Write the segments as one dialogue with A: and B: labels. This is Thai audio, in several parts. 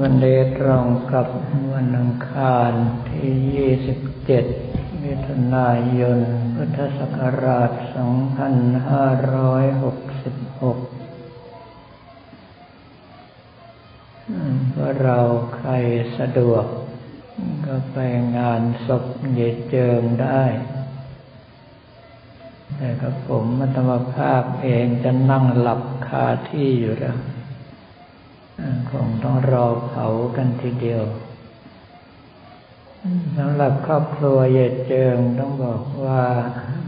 A: วันเดตรงกับวันอังคารที่ 27 มิถุนายน พุทธศักราช 2566ว่าเราใครสะดวก ก็ไปงานศพเยเจิงได้ แต่กับผมมัตมภาพเองจะนั่งหลับคาที่อยู่แล้ว คงต้องรอเผากันทีเดียวสำหรับครอบครัวเยเจิงต้องบอกว่า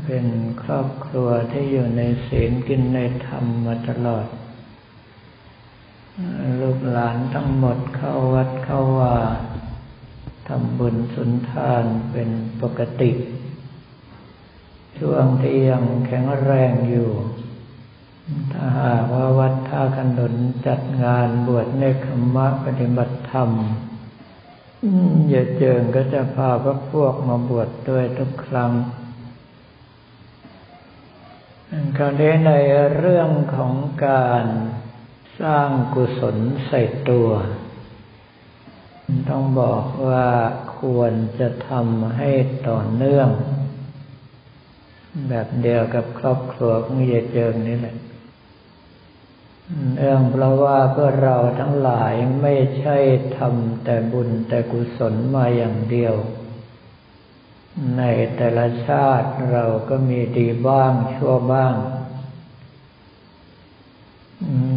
A: เป็นครอบครัวที่อยู่ในศีลกินในธรรมมาตลอด ลูกหลานทั้งหมดเข้าวัดเข้าว่าทำบุญสุนทานเป็นปกติ ช่วงที่ยังแข็งแรงอยู่ ดท่าขนุนจัดงานบวชในคมะปฏิบัติธรรมอย่าเจิงก็จะพาพระพวกมาบวชดด้วยทุกครั้งคราวนี้ในเรื่องของการสร้างกุศลใส่ตัว ต้องบอกว่าควรจะทำให้ต่อเนื่อง แบบเดียวกับครอบครัวของเยเจิงนี่แหละ เรื่องเพราะว่าเพื่อเราทั้งหลายไม่ใช่ทำแต่บุญแต่กุศลมาอย่างเดียว ในแต่ละชาติเราก็มีดีบ้างชั่วบ้าง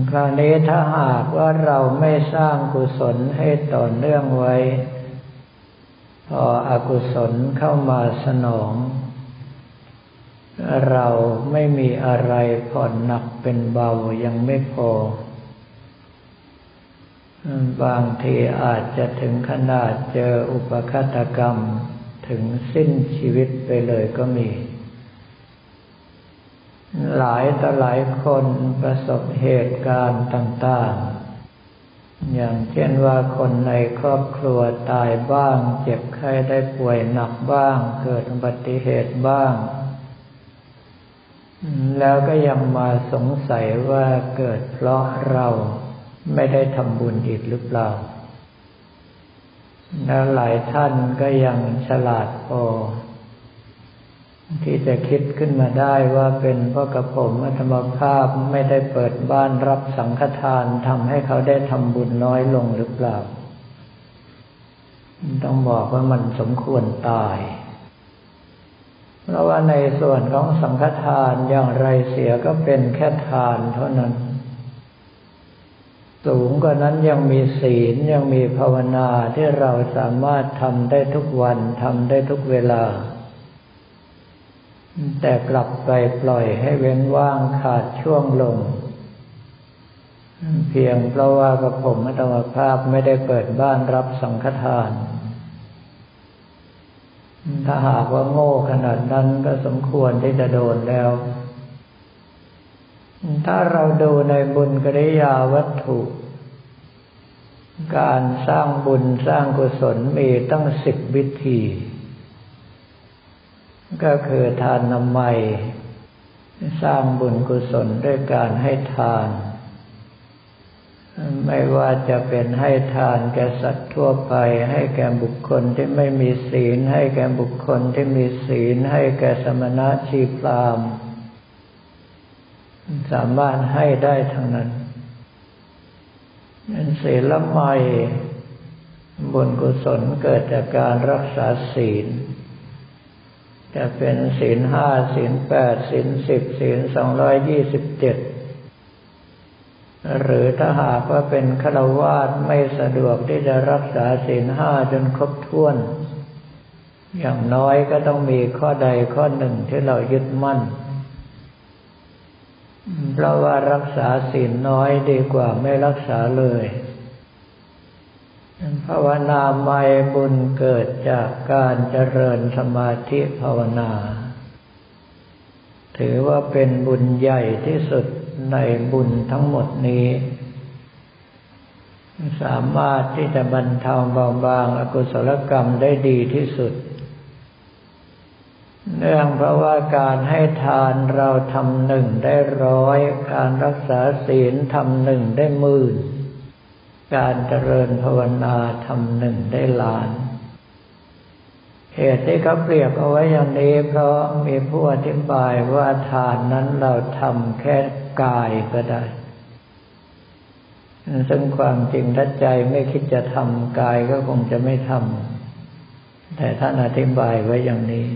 A: คราวนี้ถ้าหากว่าเราไม่สร้างกุศลให้ต่อเนื่องไว้ พออกุศลเข้ามาสนอง เราไม่มีอะไรผ่อนหนักเป็นเบายังไม่พอ บางทีอาจจะถึงขนาดเจออุปคตกรรมถึงสิ้นชีวิตไปเลยก็มี หลายต่อหลายคนประสบเหตุการณ์ต่าง ๆ อย่างเช่นว่าคนในครอบครัวตายบ้าง เจ็บไข้ได้ป่วยหนักบ้าง เกิดอุบัติเหตุบ้าง แล้วก็ยังมาสงสัยว่าเกิดเพราะเราไม่ได้ทำบุญอีกหรือเปล่าแล้วหลายท่านก็ยังฉลาดพอที่จะคิดขึ้นมาได้ว่าเป็นเพราะกระผมธรรมภาพไม่ได้เปิดบ้านรับสังฆทานทำให้เขาได้ทำบุญน้อยลงหรือเปล่า ต้องบอกว่ามันสมควรตาย เพราะว่าในส่วนของสังฆทานอย่างไรเสียก็เป็นแค่ทานเท่านั้น สูงกว่านั้นยังมีศีลยังมีภาวนาที่เราสามารถทำได้ทุกวันทำได้ทุกเวลา แต่กลับไปปล่อยให้เว้นว่างขาดช่วงลง เพียงเพราะว่ากระผมอัตมภาพไม่ได้เปิดบ้านรับสังฆทาน ถ้าหากว่าโง่ขนาดนั้นก็สมควรที่จะโดนแล้ว ถ้าเราดูในบุญกริยาวัตถุ การสร้างบุญสร้างกุศลมีตั้งสิบวิธี ก็คือทานนำไมสร้างบุญกุศลด้วยการให้ทาน ไม่ว่าจะเป็นให้ทานแก่สัตว์ทั่วไป ให้แก่บุคคลที่ไม่มีศีล ให้แก่บุคคลที่มีศีล ให้แก่สมณะชีพรามสามารถให้ได้ทั้งนั้นเป็นศีลละไมบุญกุศลเกิดจากการรักษาศีล จะเป็นศีลห้าศีลแปดศีลสิบศีลสองร้อยยี่สิบเจ็ด หรือถ้าหากว่าเป็นฆราวาสไม่สะดวกที่จะรักษาศีลห้าจนครบถ้วน อย่างน้อยก็ต้องมีข้อใดข้อหนึ่งที่เรายึดมั่น เพราะว่ารักษาศีลน้อยดีกว่าไม่รักษาเลยภาวนาไม่บุญเกิดจากการเจริญสมาธิภาวนา ถือว่าเป็นบุญใหญ่ที่สุด ในบุญทั้งหมดนี้ สามารถที่จะบรรเทาเบาบางอกุศลกรรมได้ดีที่สุด เนื่องเพราะว่าการให้ทานเราทำหนึ่งได้ร้อย การรักษาศีลทำหนึ่งได้หมื่นกการเจริญภาวนาทำหนึ่งได้ล้าน เหตุที่เขาเปรียบเอาไว้อย่างนี้เพราะมีผู้อธิบายว่าทานนั้นเราทำแค่กายก็ได้ ซึ่งความจริงถ้าใจไม่คิดจะทำกายก็คงจะไม่ทำแต่ท่านอธิบายไว้อย่างนี้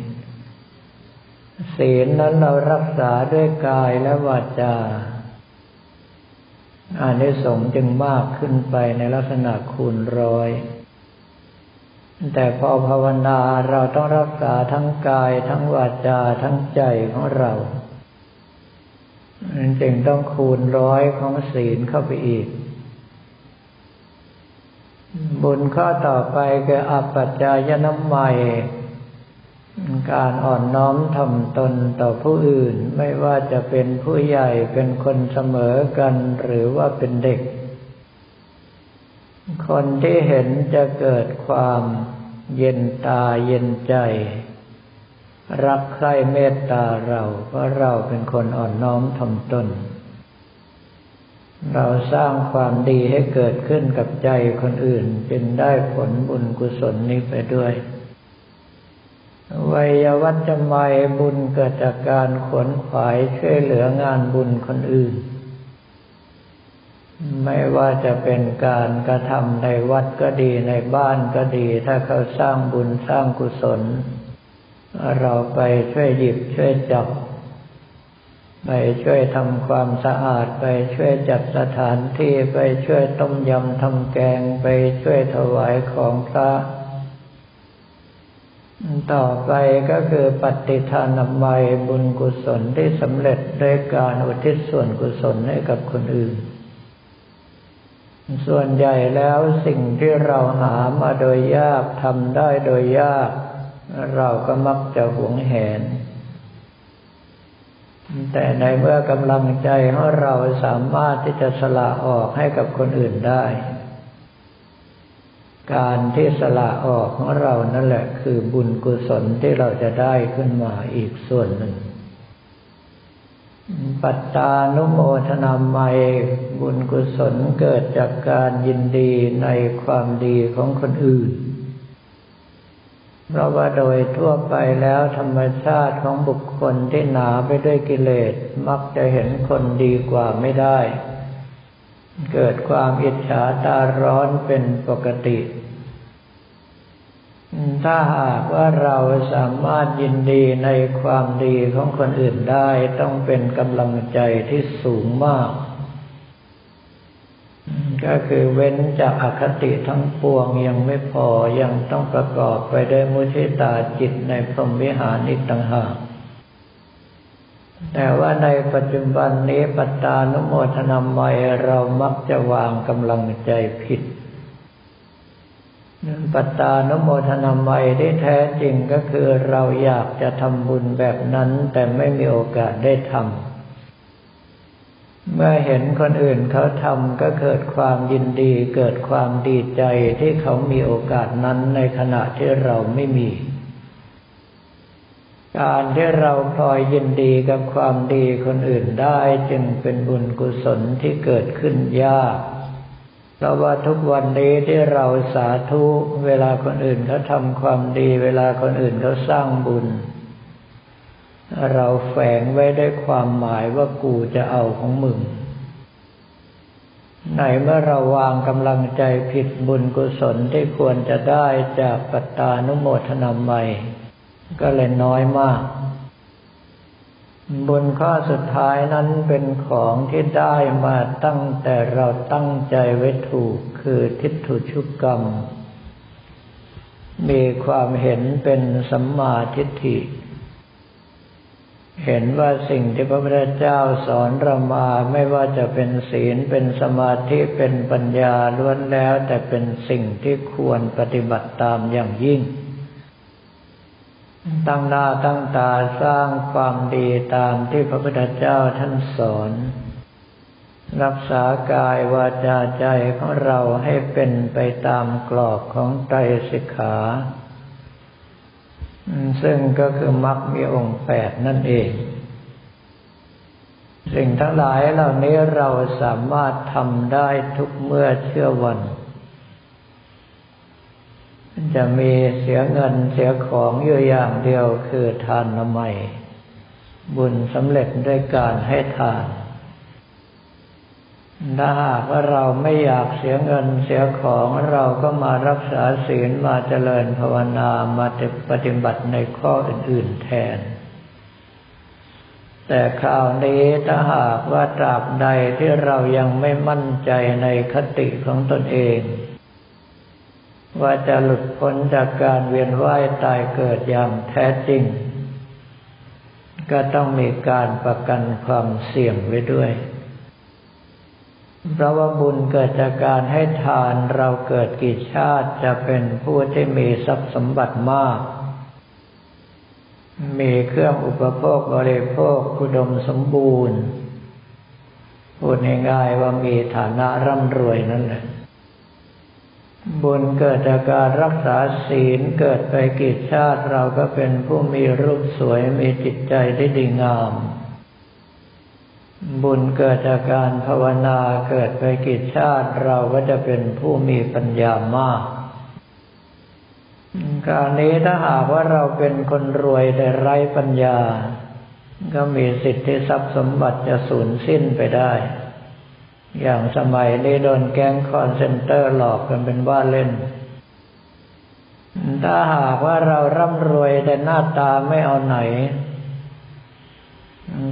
A: ศีลนั้นเรารักษาด้วยกายและวาจาอานิสงส์จึงมากขึ้นไปในลักษณะคูณร้อย แต่พอภาวนาเราต้องรักษาทั้งกาย ทั้งวาจาทั้งใจของเราจึงต้องคูณร้อยของศีลเข้าไปอีก บุญข้อต่อไปคืออปัจจายน้ำใหม่ การอ่อนน้อมทำตนต่อผู้อื่น ไม่ว่าจะเป็นผู้ใหญ่เป็นคนเสมอกันหรือว่าเป็นเด็ก คนที่เห็นจะเกิดความเย็นตาเย็นใจ รักใคร่เมตตาเรา เพราะเราเป็นคนอ่อนน้อมทำตน เราสร้างความดีให้เกิดขึ้นกับใจคนอื่นจึงได้ผลบุญกุศลนี้ไปด้วยวัยวัจจะไมบุญเกิดจากการขวนขวายช่วยเหลืองานบุญคนอื่น ไม่ว่าจะเป็นการกระทำในวัดก็ดีในบ้านก็ดี ถ้าเขาสร้างบุญสร้างกุศล เราไปช่วยหยิบช่วยจับ ไปช่วยทำความสะอาดไปช่วยจัดสถานที่ไปช่วยต้มยำทำแกงไปช่วยถวายของพระ ต่อไปก็คือปฏิทานามัยบุญกุศลที่สำเร็จด้วยการอุทิศส่วนกุศลให้กับคนอื่น ส่วนใหญ่แล้วสิ่งที่เราหามาโดยยากทำได้โดยยาก เราก็มักจะหวงแหน แต่ในเมื่อกำลังใจของเราสามารถที่จะสละออกให้กับคนอื่นได้ การที่สละออกของเรานั่นแหละคือบุญกุศลที่เราจะได้ขึ้นมาอีกส่วนหนึ่ง ปัตตานุโมทนาไมบุญกุศลเกิดจากการยินดีในความดีของคนอื่น เพราะว่าโดยทั่วไปแล้วธรรมชาติของบุคคลที่หนาไปด้วยกิเลส มักจะเห็นคนดีกว่าไม่ได้ เกิดความอิจฉาตาร้อนเป็นปกติ ถ้าหากว่าเราสามารถยินดีในความดีของคนอื่นได้ต้องเป็นกำลังใจที่สูงมาก ก็คือเว้นจากอคติทั้งปวงยังไม่พอยังต้องประกอบไปด้วยมุทิตาจิตในพรหมวิหารอีกต่างหากแต่ว่าในปัจจุบันนี้ปัตตานุโมทนาไมเรามักจะวางกำลังใจผิด ปัตตานโมทนาไมที่แท้จริงก็คือเราอยากจะทำบุญแบบนั้น แต่ไม่มีโอกาสได้ทำเมื่อเห็นคนอื่นเขาทำก็เกิดความยินดีเกิดความดีใจที่เขามีโอกาสนั้นในขณะที่เราไม่มี การที่เราพลอยยินดีกับความดีคนอื่นได้จึงเป็นบุญกุศลที่เกิดขึ้นยาก เพราะว่าทุกวันนี้ที่เราสาธุเวลาคนอื่นเขาทำความดี เวลาคนอื่นเขาสร้างบุญ เราแฝงไว้ได้ความหมายว่ากูจะเอาของมึง ไหนเมื่อเราวางกำลังใจผิดบุญกุศลที่ควรจะได้จากปัตตานุโมทนาใหม่ ก็เลยน้อยมาก บุญข้อสุดท้ายนั้นเป็นของที่ได้มาตั้งแต่เราตั้งใจไว้ถูกคือทิฏฐุชุกกรรม มีความเห็นเป็นสัมมาทิฏฐิ เห็นว่าสิ่งที่พระพุทธเจ้าสอนเรามาไม่ว่าจะเป็นศีลเป็นสมาธิเป็นปัญญาล้วนแล้วแต่เป็นสิ่งที่ควรปฏิบัติตามอย่างยิ่ง ตั้งหน้าตั้งตาสร้างความดีตามที่พระพุทธเจ้าท่านสอน รักษากายวาจาใจของเราให้เป็นไปตามกรอบของไตรสิกขา ซึ่งก็คือมรรคมีองค์แปดนั่นเอง สิ่งทั้งหลายเหล่านี้เราสามารถทำได้ทุกเมื่อเชื่อวัน จะมีเสียเงินเสียของอยู่อย่างเดียวคือทานนใหม่บุญสำเร็จด้วยการให้ทานถ้าหากว่าเราไม่อยากเสียเงินเสียของเราก็มารักษาศีลมาเจริญภาวนามาปฏิบัติในข้ออื่น ๆแทน แต่คราวนี้ถ้าหากว่าตราบใดที่เรายังไม่มั่นใจในคติของตนเอง ว่าจะหลุดพ้นจากการเวียนว่ายตายเกิดอย่างแท้จริง ก็ต้องมีการประกันความเสี่ยงไว้ด้วย เพราะว่าบุญเกิดจากการให้ทานเราเกิดกี่ชาติจะเป็นผู้ที่มีทรัพย์สมบัติมาก มีเครื่องอุปโภคบริโภคอุดมสมบูรณ์พูดง่ายๆว่ามีฐานะร่ำรวยนั่นแหละ บุญเกิดจากการรักษาศีลเกิดไปกี่ชาติเราก็เป็นผู้มีรูปสวยมีจิตใจที่ดีงาม บุญเกิดจากการภาวนาเกิดไปกี่ชาติเราก็จะเป็นผู้มีปัญญามากการนี้ถ้าหากว่าเราเป็นคนรวยแต่ไร้ปัญญา ก็มีสิทธิทรัพย์สมบัติจะสูญสิ้นไปได้ อย่างสมัยนี้โดนแก๊งคอลเซ็นเตอร์หลอกกันเป็นว่าเล่น ถ้าหากว่าเราร่ำรวยแต่หน้าตาไม่เอาไหน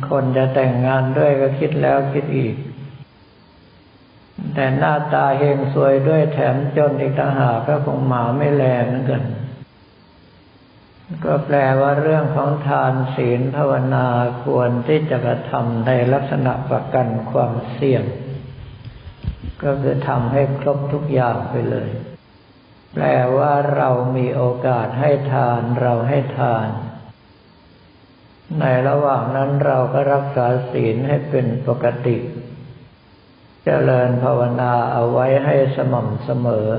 A: คนจะแต่งงานด้วยก็คิดแล้วคิดอีก แต่หน้าตาเฮงซวยด้วยแถมจนอีกต่างหากก็คงหมาไม่แลเหมือนกัน ก็แปลว่าเรื่องของทานศีลภาวนาควรที่จะกระทำในลักษณะประกันความเสี่ยง ก็คือทำให้ครบทุกอย่างไปเลย แปลว่าเรามีโอกาสให้ทานเราให้ทาน ในระหว่างนั้นเราก็รักษาศีลให้เป็นปกติเจริญภาวนาเอาไว้ให้สม่ำเสมอ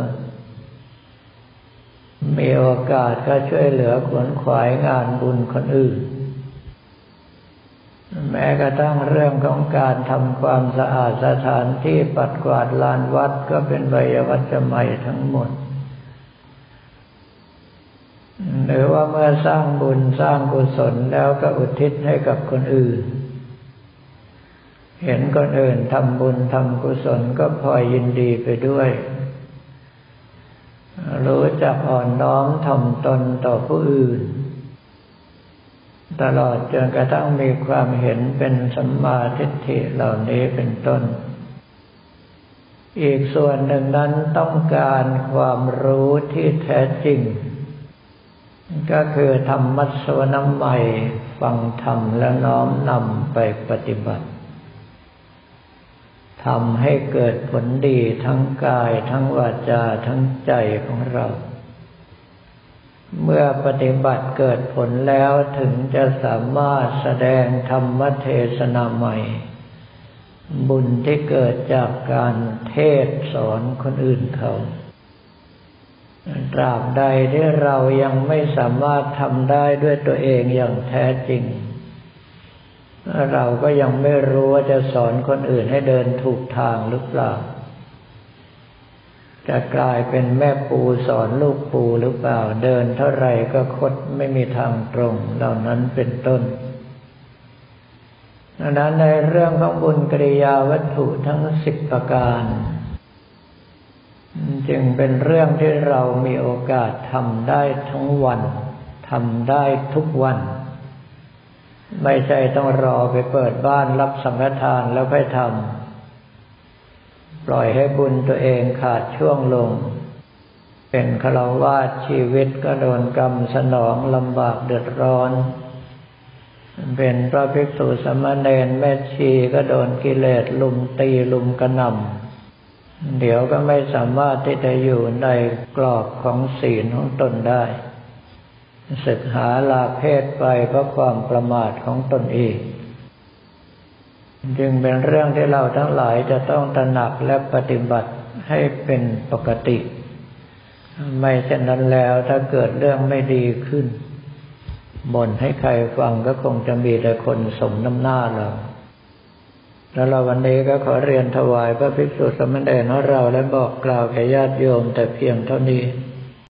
A: มีโอกาสก็ช่วยเหลือขวนขวายงานบุญคนอื่น แม้กระทั่งเรื่องของการทำความสะอาดสถานที่ปัดกวาดลานวัดก็เป็นใบวัจใหม่ทั้งหมด หรือว่าเมื่อสร้างบุญสร้างกุศลแล้วก็อุทิศให้กับคนอื่น เห็นคนอื่นทำบุญทำกุศลก็พลอยยินดีไปด้วย รู้จักอ่อนน้อมทำตนต่อผู้อื่น ตลอดจนกระทั่งมีความเห็นเป็นสัมมาทิฏฐิเหล่านี้เป็นต้น อีกส่วนหนึ่งนั้นต้องการความรู้ที่แท้จริง ก็คือทำมัสวน้ำใหม่ฟังธรรมแล้วน้อมนำไปปฏิบัติทำให้เกิดผลดีทั้งกายทั้งวาจาทั้งใจของเรา เมื่อปฏิบัติเกิดผลแล้วถึงจะสามารถแสดงธรรมเทศนาใหม่ บุญที่เกิดจากการเทศสอนคนอื่นเขาตราบใดที่เรายังไม่สามารถทำได้ด้วยตัวเองอย่างแท้จริง เราก็ยังไม่รู้ว่าจะสอนคนอื่นให้เดินถูกทางหรือเปล่า จะกลายเป็นแม่ปูสอนลูกปูหรือเปล่าเดินเท่าไรก็คดไม่มีทางตรงเหล่านั้นเป็นต้นดังนั้นในเรื่องของบุญกิริยาวัตถุทั้งสิบประการ จึงเป็นเรื่องที่เรามีโอกาสทำได้ทั้งวันทำได้ทุกวัน ไม่ใช่ต้องรอไปเปิดบ้านรับสังฆทานแล้วค่อยทำ ปล่อยให้บุญตัวเองขาดช่วงลง เป็นฆราวาสชีวิตก็โดนกรรมสนองลำบากเดือดร้อน เป็นพระภิกษุสมณเณรแม่ชีก็โดนกิเลสลุมตีลุมกระหน่ำเดี๋ยวก็ไม่สามารถที่จะอยู่ในกรอบของศีลของตนได้ศึกหาลาเพศไปเพราะความประมาทของตนเอง จึงเป็นเรื่องที่เราทั้งหลายจะต้องตระหนักและปฏิบัติให้เป็นปกติ ไม่เช่นนั้นแล้วถ้าเกิดเรื่องไม่ดีขึ้นบ่นให้ใครฟังก็คงจะมีแต่คนสมน้ำหน้าเราแล้วเราวันนี้ก็ขอเรียนถวายพระภิกษุสมณเณรของเราและบอกกล่าวแก่ญาติโยมแต่เพียงเท่านี้